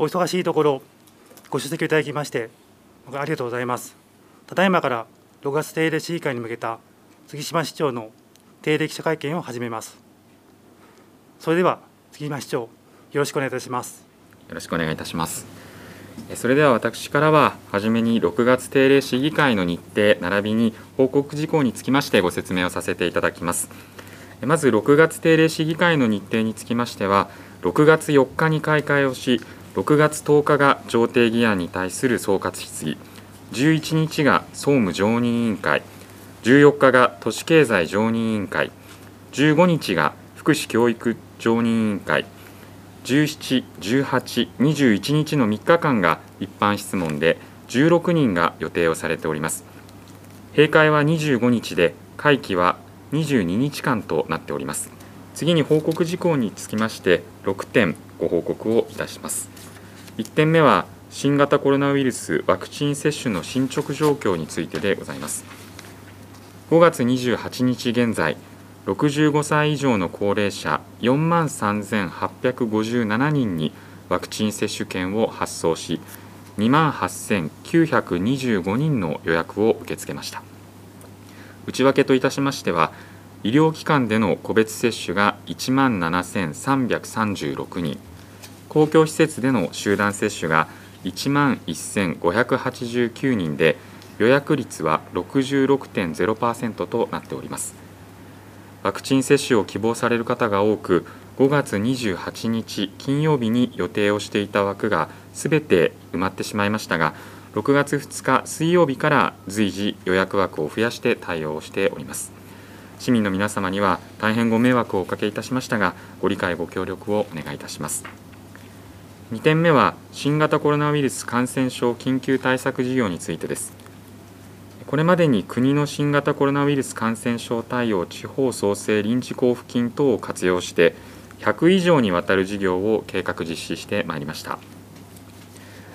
お忙しいところご出席いただきましてありがとうございます。ただいまから6月定例市議会に向けた杉島市長の定例記者会見を始めます。それでは杉島市長よろしくお願いいたします。よろしくお願いいたします。それでは私からははじめに6月定例市議会の日程並びに報告事項につきましてご説明をさせていただきます。まず6月定例市議会の日程につきましては6月4日に開会をし6月10日が上定議案に対する総括質疑。11日が総務常任委員会。14日が都市経済常任委員会。15日が福祉教育常任委員会。17、18、21日の3日間が一般質問で16人が予定をされております。閉会は25日で会期は22日間となっております。次に報告事項につきまして6点。ご報告をいたします。1点目は新型コロナウイルスワクチン接種の進捗状況についてでございます。5月28日現在65歳以上の高齢者4万3857人にワクチン接種券を発送し2万8925人の予約を受け付けました。内訳といたしましては医療機関での個別接種が1万7336人。公共施設での集団接種が1万1589人で予約率は66.0%となっております。ワクチン接種を希望される方が多く5月28日金曜日に予定をしていた枠がすべて埋まってしまいましたが6月2日水曜日から随時予約枠を増やして対応しております。市民の皆様には大変ご迷惑をおかけいたしましたがご理解ご協力をお願いいたします。2点目は新型コロナウイルス感染症緊急対策事業についてです。これまでに国の新型コロナウイルス感染症対応地方創生臨時交付金等を活用して100以上にわたる事業を計画実施してまいりました。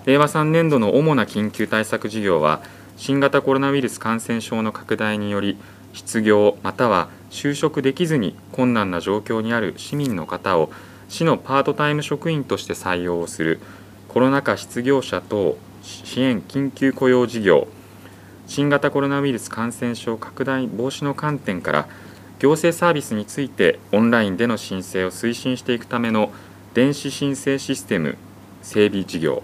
令和3年度の主な緊急対策事業は新型コロナウイルス感染症の拡大により失業または就職できずに困難な状況にある市民の方を市のパートタイム職員として採用をするコロナ禍失業者等支援緊急雇用事業。新型コロナウイルス感染症拡大防止の観点から行政サービスについてオンラインでの申請を推進していくための電子申請システム整備事業。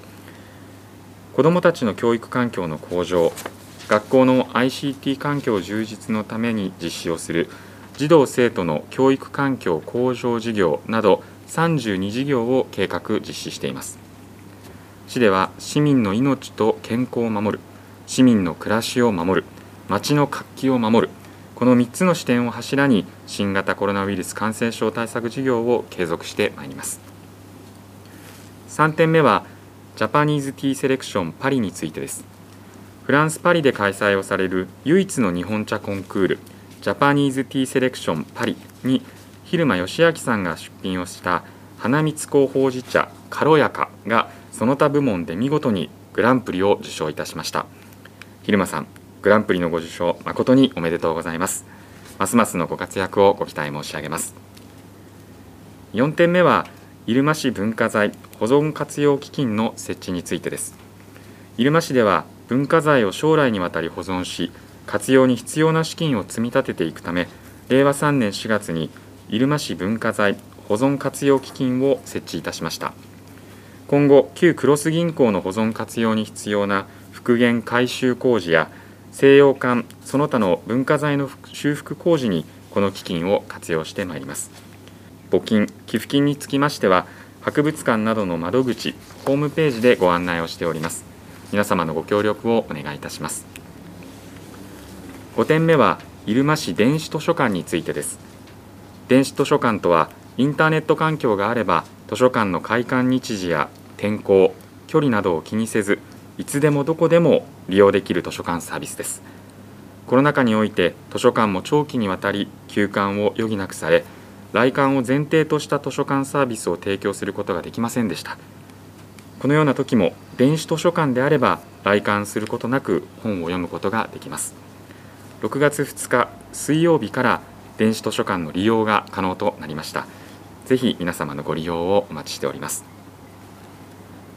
子どもたちの教育環境の向上。学校の ICT 環境充実のために実施をする児童生徒の教育環境向上事業など32事業を計画実施しています。市では市民の命と健康を守る市民の暮らしを守る町の活気を守るこの3つの視点を柱に新型コロナウイルス感染症対策事業を継続してまいります。3点目はジャパニーズティーセレクションパリについてです。フランス・パリで開催をされる唯一の日本茶コンクールジャパニーズティーセレクションパリに蛭間義明さんが出品をした花光広報寺茶軽やかがその他部門で見事にグランプリを受賞いたしました。蛭間さんグランプリのご受賞誠におめでとうございます。ますますのご活躍をご期待申し上げます。4点目は入間市文化財保存活用基金の設置についてです。入間市では文化財を将来にわたり保存し活用に必要な資金を積み立てていくため令和3年4月に入間市文化財保存活用基金を設置いたしました。今後旧クロス銀行の保存活用に必要な復元改修工事や西洋館その他の文化財の修復工事にこの基金を活用してまいります。募金寄付金につきましては博物館などの窓口ホームページでご案内をしております。皆様のご協力をお願いいたします。5点目は入間市電子図書館についてです。電子図書館とはインターネット環境があれば図書館の開館日時や天候距離などを気にせずいつでもどこでも利用できる図書館サービスです。コロナ禍において図書館も長期にわたり休館を余儀なくされ来館を前提とした図書館サービスを提供することができませんでした。このような時も電子図書館であれば来館することなく本を読むことができます。6月2日水曜日から電子図書館の利用が可能となりました。ぜひ皆様のご利用をお待ちしております。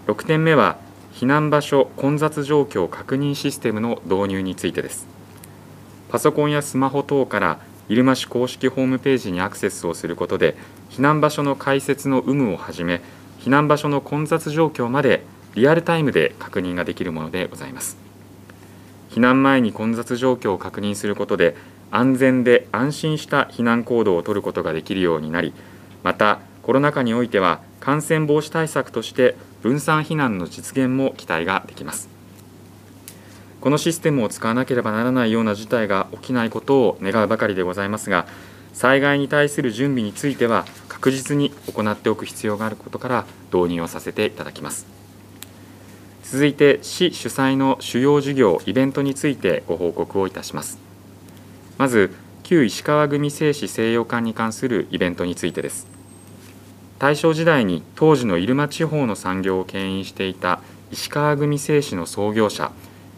6点目は避難場所混雑状況確認システムの導入についてです。パソコンやスマホ等から入間市公式ホームページにアクセスをすることで避難場所の開設の有無をはじめ避難場所の混雑状況までリアルタイムで確認ができるものでございます。避難前に混雑状況を確認することで安全で安心した避難行動を取ることができるようになりまたコロナ禍においては感染防止対策として分散避難の実現も期待ができます。このシステムを使わなければならないような事態が起きないことを願うばかりでございますが災害に対する準備については確実に行っておく必要があることから導入をさせていただきます。続いて市主催の主要事業イベントについてご報告をいたします。まず旧石川組製紙西洋館に関するイベントについてです。大正時代に当時の入間地方の産業を牽引していた石川組製紙の創業者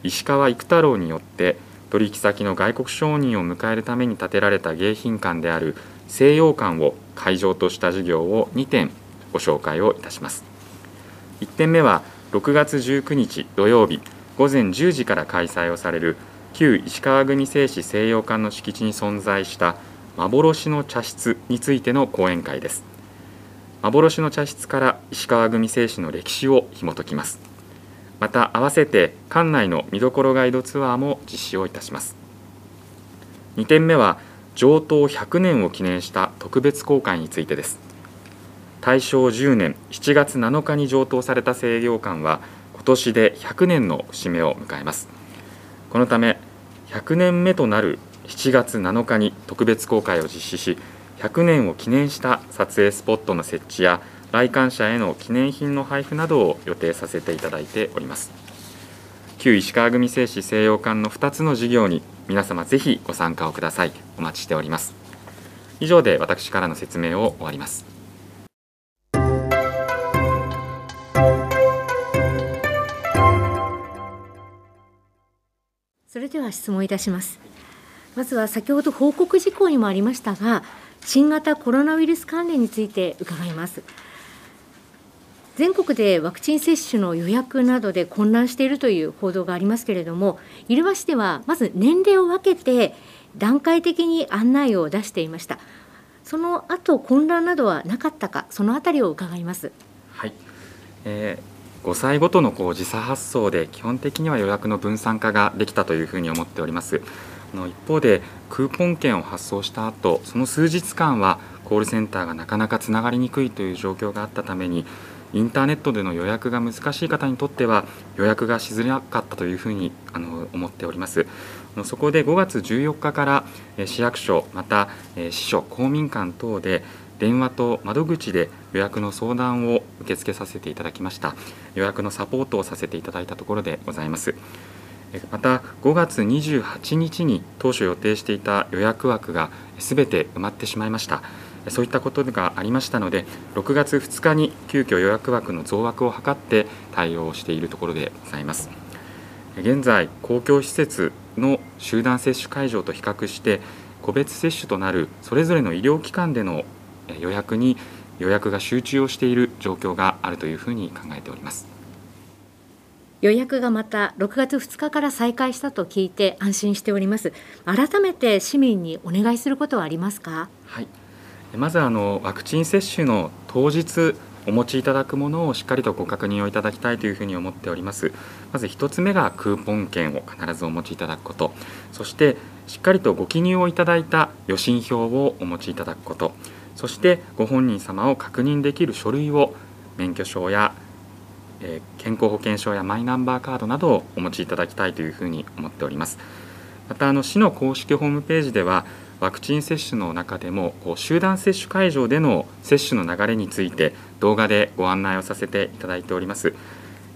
石川育太郎によって取引先の外国商人を迎えるために建てられた迎賓館である西洋館を会場とした事業を2点ご紹介をいたします。1点目は6月19日土曜日午前10時から開催をされる旧石川組製紙西洋館の敷地に存在した幻の茶室についての講演会です。幻の茶室から石川組製紙の歴史を紐解きます。また合わせて館内の見どころガイドツアーも実施をいたします。2点目は上等100年を記念した特別公開についてです。大正10年7月7日に上等された制御館は今年で100年の節目を迎えます。このため100年目となる7月7日に特別公開を実施し100年を記念した撮影スポットの設置や来館者への記念品の配布などを予定させていただいております。旧石川組製紙西洋館の2つの事業に皆様ぜひご参加をください。お待ちしております。以上で私からの説明を終わります。れでは質問いたしますまずは先ほど報告事項にもありましたが新型コロナウイルス関連について伺います。全国でワクチン接種の予約などで混乱しているという報道がありますけれども、入間市ではまず年齢を分けて段階的に案内を出していました。その後混乱などはなかったか、そのあたりを伺います。はい。えー、5歳ごとのこう時差発送で基本的には予約の分散化ができたというふうに思っております。の一方でクーポン券を発送した後その数日間はコールセンターがなかなかつながりにくいという状況があったためにインターネットでの予約が難しい方にとっては予約がしづらかったというふうにあの思っておりますそこで5月14日から市役所また市所公民館等で電話と窓口で予約の相談を受け付けさせていただきました。予約のサポートをさせていただいたところでございます。また5月28日に当初予定していた予約枠がすべて埋まってしまいました。そういったことがありましたので6月2日に急遽予約枠の増枠を図って対応しているところでございます。現在公共施設の集団接種会場と比較して個別接種となるそれぞれの医療機関での予約に予約が集中をしている状況があるというふうに考えております。予約がまた6月2日から再開したと聞いて安心しております。改めて市民にお願いすることはありますか？はい。まずあのワクチン接種の当日お持ちいただくものをしっかりとご確認をいただきたいというふうに思っております。まず1つ目がクーポン券を必ずお持ちいただくこと。そしてしっかりとご記入をいただいた予診票をお持ちいただくことそしてご本人様を確認できる書類を免許証やえ健康保険証やマイナンバーカードなどをお持ちいただきたいというふうに思っております。またあの市の公式ホームページではワクチン接種の中でもこう集団接種会場での接種の流れについて動画でご案内をさせていただいております。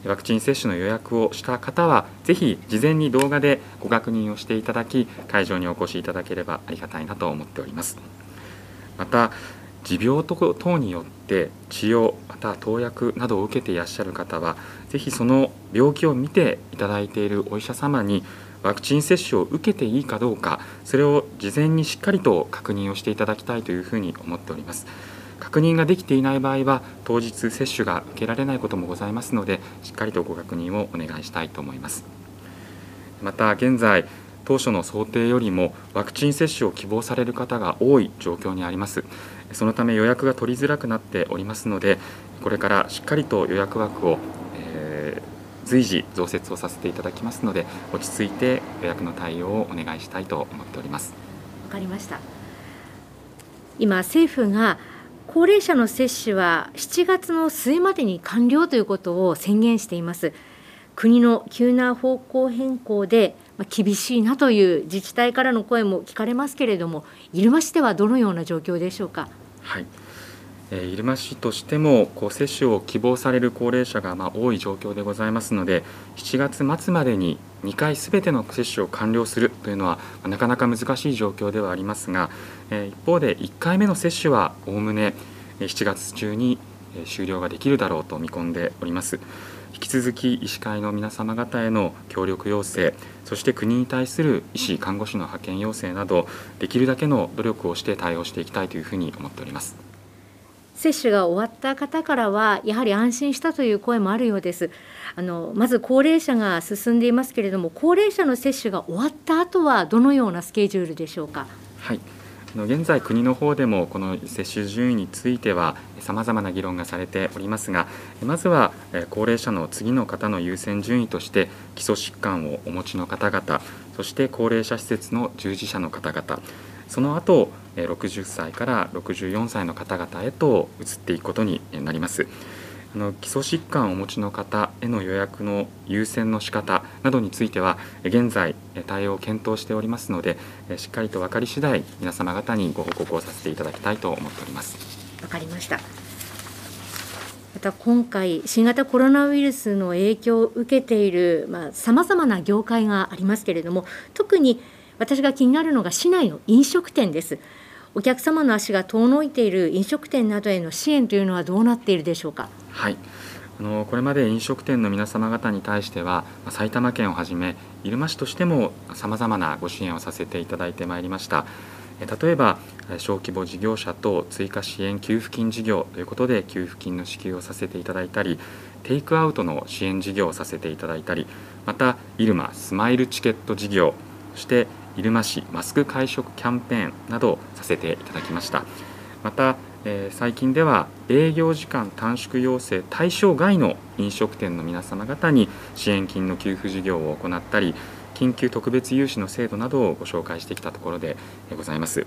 ワクチン接種の予約をした方はぜひ事前に動画でご確認をしていただき会場にお越しいただければありがたいなと思っております。また持病等によって治療または投薬などを受けていらっしゃる方はぜひその病気を見ていただいているお医者様にワクチン接種を受けていいかどうかそれを事前にしっかりと確認をしていただきたいというふうに思っております。確認ができていない場合は当日接種が受けられないこともございますのでしっかりとご確認をお願いしたいと思います。また現在当初の想定よりもワクチン接種を希望される方が多い状況にあります。そのため予約が取りづらくなっておりますのでこれからしっかりと予約枠を、えー、随時増設をさせていただきますので落ち着いて予約の対応をお願いしたいと思っております。わかりました。今政府が高齢者の接種は7月の末までに完了ということを宣言しています。国の急な方向変更で厳しいなという自治体からの声も聞かれますけれども入間市ではどのような状況でしょうか？はい入間市としてもこう接種を希望される高齢者がま多い状況でございますので7月末までに2回すべての接種を完了するというのはなかなか難しい状況ではありますが、一方で1回目の接種はおおむね7月中に終了ができるだろうと見込んでおります。引き続き医師会の皆様方への協力要請そして国に対する医師看護師の派遣要請などできるだけの努力をして対応していきたいというふうに思っております。接種が終わった方からはやはり安心したという声もあるようです。あのまず高齢者が進んでいますけれども高齢者の接種が終わった後はどのようなスケジュールでしょうか？はいの現在、国の方でもこの接種順位についてはさまざまな議論がされておりますがまずは高齢者の次の方の優先順位として基礎疾患をお持ちの方々そして高齢者施設の従事者の方々その後60歳から64歳の方々へと移っていくことになります。あの基礎疾患をお持ちの方への予約の優先の仕方などについては現在対応を検討しておりますのでしっかりと分かり次第皆様方にご報告をさせていただきたいと思っております。わかりました。また今回新型コロナウイルスの影響を受けているさまざ、まな業界がありますけれども特に私が気になるのが市内の飲食店です。お客様の足が遠のいている飲食店などへの支援というのはどうなっているでしょうか？はいあのこれまで飲食店の皆様方に対しては埼玉県をはじめ入間市としてもさまざまなご支援をさせていただいてまいりました例えば小規模事業者と追加支援給付金事業ということで給付金の支給をさせていただいたりテイクアウトの支援事業をさせていただいたりまた入間スマイルチケット事業そして入間市マスク会食キャンペーンなどをさせていただきました。またえー、最近では営業時間短縮要請対象外の飲食店の皆様方に支援金の給付事業を行ったり緊急特別融資の制度などをご紹介してきたところでございます。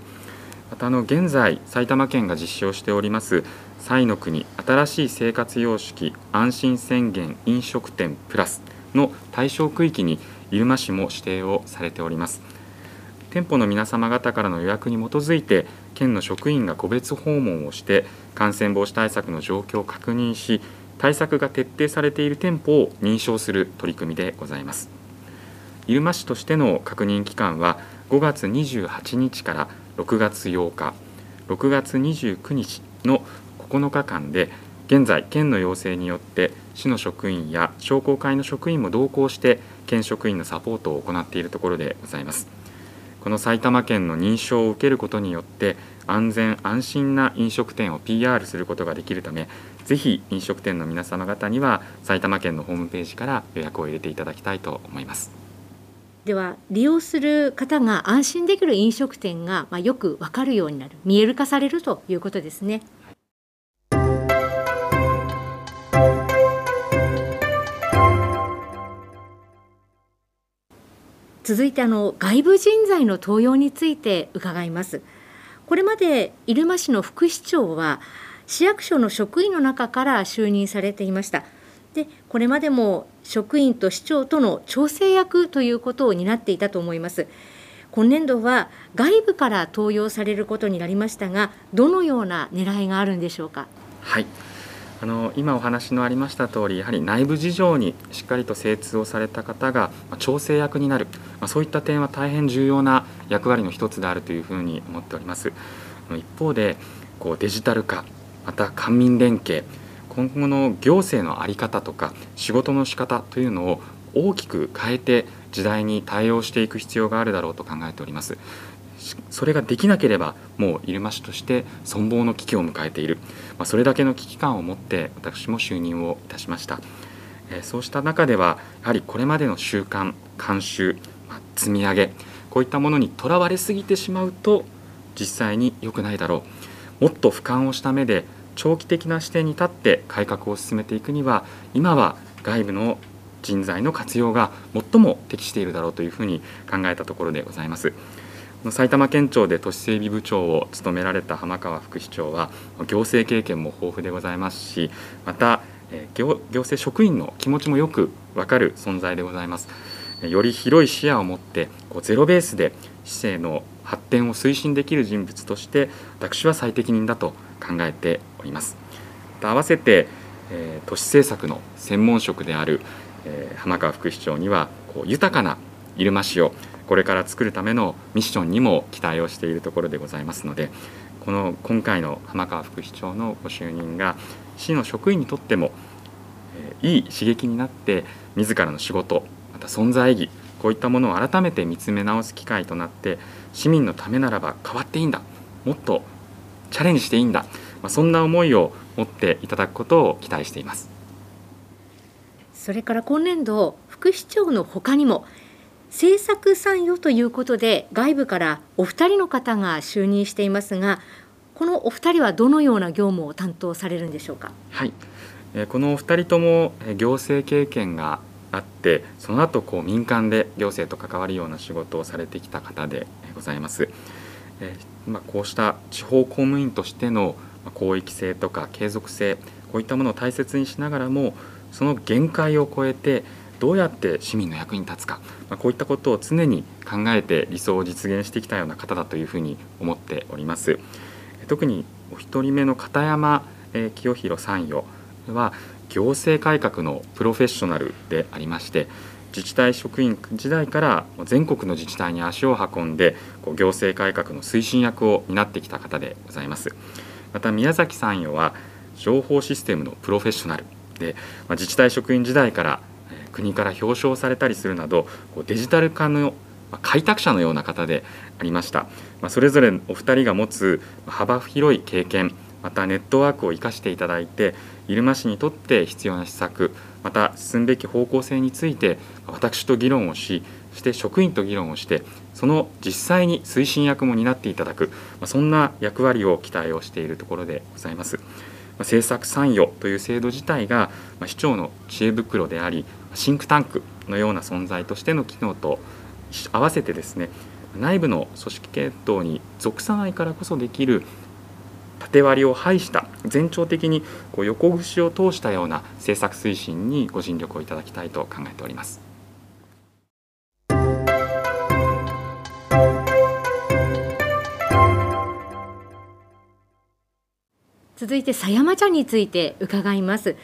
またあの現在埼玉県が実施をしております彩の国新しい生活様式安心宣言飲食店プラスの対象区域に入間市も指定をされております。店舗の皆様方からの予約に基づいて県の職員が個別訪問をして感染防止対策の状況を確認し対策が徹底されている店舗を認証する取り組みでございます入間市としての確認期間は5月28日から6月8日6月29日の9日間で現在県の要請によって市の職員や商工会の職員も同行して県職員のサポートを行っているところでございます。この埼玉県の認証を受けることによって安全安心な飲食店を PR することができるためぜひ飲食店の皆様方には埼玉県のホームページから予約を入れていただきたいと思いますでは利用する方が安心できる飲食店が、ま、よく分かるようになる見える化されるということですね。続いてあの外部人材の登用について伺います。これまで入間市の副市長は市役所の職員の中から就任されていました。でこれまでも職員と市長との調整役ということを担っていたと思います。今年度は外部から登用されることになりましたがどのような狙いがあるんでしょうか？はい。あの今お話のありました通りやはり内部事情にしっかりと精通をされた方が調整役になる、まあ、そういった点は大変重要な役割の一つであるというふうに思っております。一方でこうデジタル化また官民連携今後の行政の在り方とか仕事の仕方というのを大きく変えて時代に対応していく必要があるだろうと考えております。それができなければもう入間市として存亡の危機を迎えている、まあ、それだけの危機感を持って私も就任をいたしました、え、そうした中ではやはりこれまでの習慣慣習、まあ、積み上げこういったものにとらわれすぎてしまうと実際に良くないだろう。もっと俯瞰をした目で長期的な視点に立って改革を進めていくには今は外部の人材の活用が最も適しているだろうというふうに考えたところでございます。埼玉県庁で都市整備部長を務められた浜川副市長は行政経験も豊富でございますしまた行政職員の気持ちもよく分かる存在でございますより広い視野を持ってこうゼロベースで市政の発展を推進できる人物として私は最適任だと考えております合わせて、えー、都市政策の専門職である、えー、浜川副市長にはこう豊かな入間市をこれから作るためのミッションにも期待をしているところでございます。のでこの今回の浜川副市長のご就任が市の職員にとっても、えー、いい刺激になって自らの仕事また存在意義こういったものを改めて見つめ直す機会となって市民のためならば変わっていいんだ。もっとチャレンジしていいんだ、まあ、そんな思いを持っていただくことを期待しています。それから今年度副市長のほかにも政策参与ということで外部からお二人の方が就任していますがこのお二人はどのような業務を担当されるんでしょうか？はい、このお二人とも行政経験があってその後こう民間で行政と関わるような仕事をされてきた方でございます。えまあ、こうした地方公務員としての公益性とか継続性こういったものを大切にしながらもその限界を超えてどうやって市民の役に立つか、まあ、こういったことを常に考えて理想を実現してきたような方だというふうに思っております。特にお一人目の片山清弘参与は行政改革のプロフェッショナルでありまして自治体職員時代から全国の自治体に足を運んで行政改革の推進役を担ってきた方でございます。また宮崎参与は情報システムのプロフェッショナル。でま自治体職員時代から国から表彰されたりするなどデジタル化の開拓者のような方でありました、まあ、それぞれお二人が持つ幅広い経験またネットワークを生かしていただいて入間市にとって必要な施策また進むべき方向性について私と議論をしそして職員と議論をしてその実際に推進役も担っていただくまそんな役割を期待をしているところでございます。政策参与という制度自体がま市長の知恵袋でありシンクタンクのような存在としての機能と合わせてですね内部の組織系統に属さないからこそできる縦割りを排した全長的にこう横串を通したような政策推進にご尽力をいただきたいと考えております。続いて狭山茶について伺います。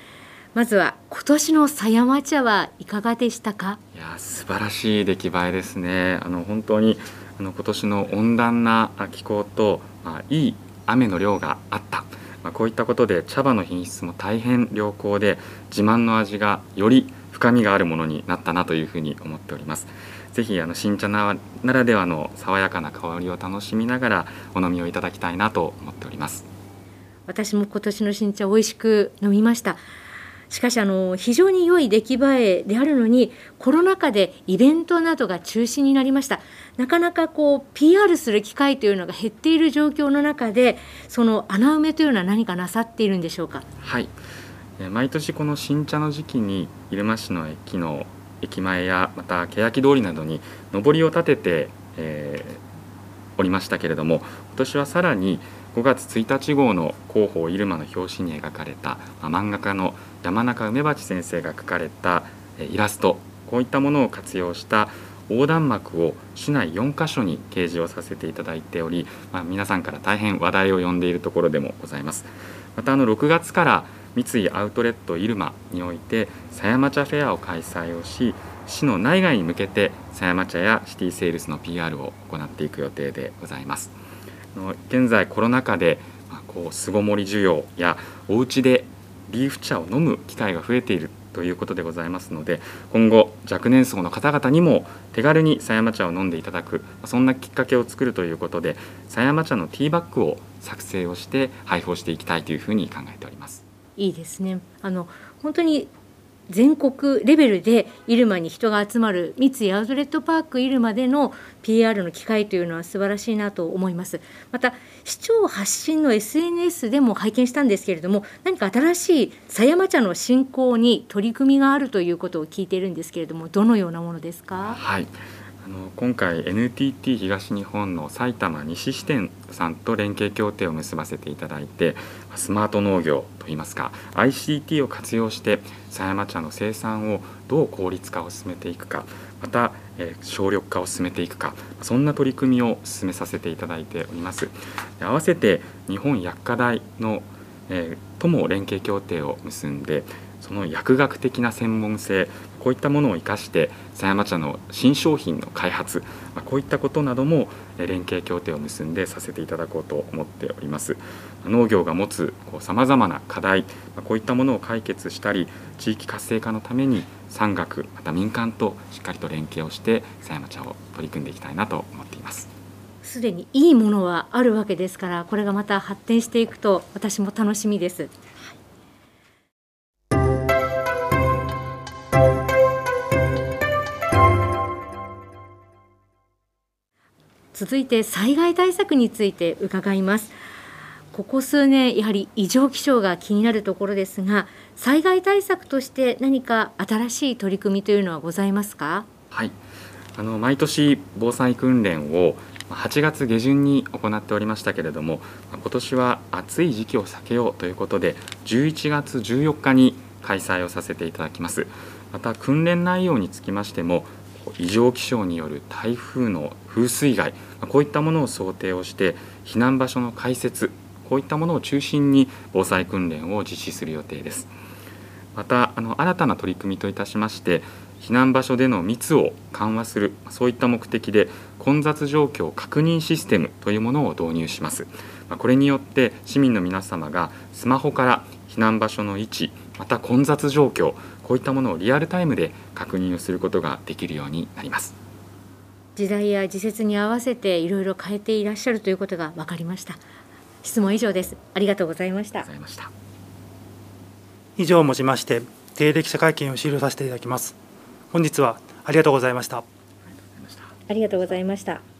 まずは今年の狭山茶はいかがでしたか？いや素晴らしい出来栄えですね。あの本当にあの今年の温暖な気候と、まあ、いい雨の量があった、まあ、こういったことで茶葉の品質も大変良好で自慢の味がより深みがあるものになったなというふうに思っております。ぜひあの新茶ならではの爽やかな香りを楽しみながらお飲みをいただきたいなと思っております。私も今年の新茶美味しく飲みました。しかしあの非常に良い出来栄えであるのにコロナ禍でイベントなどが中止になりました。なかなかこう PR する機会というのが減っている状況の中でその穴埋めというのは何かなさっているんでしょうか？はい。毎年この新茶の時期に入間市の駅の駅前やまた欅通りなどに上りを立てて、え、おりましたけれども今年はさらに5月1日号の広報入間の表紙に描かれた、まあ、漫画家の山中梅鉢先生が描かれたイラストこういったものを活用した横断幕を市内4カ所に掲示をさせていただいており、まあ、皆さんから大変話題を呼んでいるところでもございます。またあの6月から三井アウトレット入間において狭山茶フェアを開催をし市の内外に向けて狭山茶やシティセールスの PR を行っていく予定でございます現在コロナ禍で巣ごもり需要やお家でリーフ茶を飲む機会が増えているということでございますので今後若年層の方々にも手軽に狭山茶を飲んでいただくそんなきっかけを作るということで狭山茶のティーバッグを作成をして配布をしていきたいというふうに考えております。いいですねあの本当に全国レベルで入間に人が集まる三井アウトレットパーク入間での PR の機会というのは素晴らしいなと思います。また市長発信の SNS でも拝見したんですけれども何か新しい狭山茶の振興に取り組みがあるということを聞いているんですけれどもどのようなものですか？はい。あの今回 NTT 東日本の埼玉西支店さんと連携協定を結ばせていただいてスマート農業といいますか ICT を活用して狭山茶の生産をどう効率化を進めていくかまた、えー、省力化を進めていくかそんな取り組みを進めさせていただいております。合わせて日本薬科大の、えー、とも連携協定を結んでその薬学的な専門性こういったものを生かして狭山茶の新商品の開発こういったことなども連携協定を結んでさせていただこうと思っております。農業が持つさまざまな課題こういったものを解決したり地域活性化のために産学また民間としっかりと連携をして狭山茶を取り組んでいきたいなと思っています。すでにいいものはあるわけですからこれがまた発展していくと私も楽しみです。続いて災害対策について伺います。ここ数年やはり異常気象が気になるところですが災害対策として何か新しい取り組みというのはございますか？はい。あの毎年防災訓練を8月下旬に行っておりましたけれども今年は暑い時期を避けようということで11月14日に開催をさせていただきます。また訓練内容につきましても異常気象による台風の風水害こういったものを想定をして避難場所の開設こういったものを中心に防災訓練を実施する予定です。またあの新たな取り組みといたしまして避難場所での密を緩和するそういった目的で混雑状況確認システムというものを導入します。これによって市民の皆様がスマホから避難場所の位置また混雑状況こういったものをリアルタイムで確認をすることができるようになります。時代や時節に合わせていろいろ変えていらっしゃるということが分かりました。質問以上です。ありがとうございました。以上をもちまして定例記者会見を終了させていただきます。本日はありがとうございました。ありがとうございました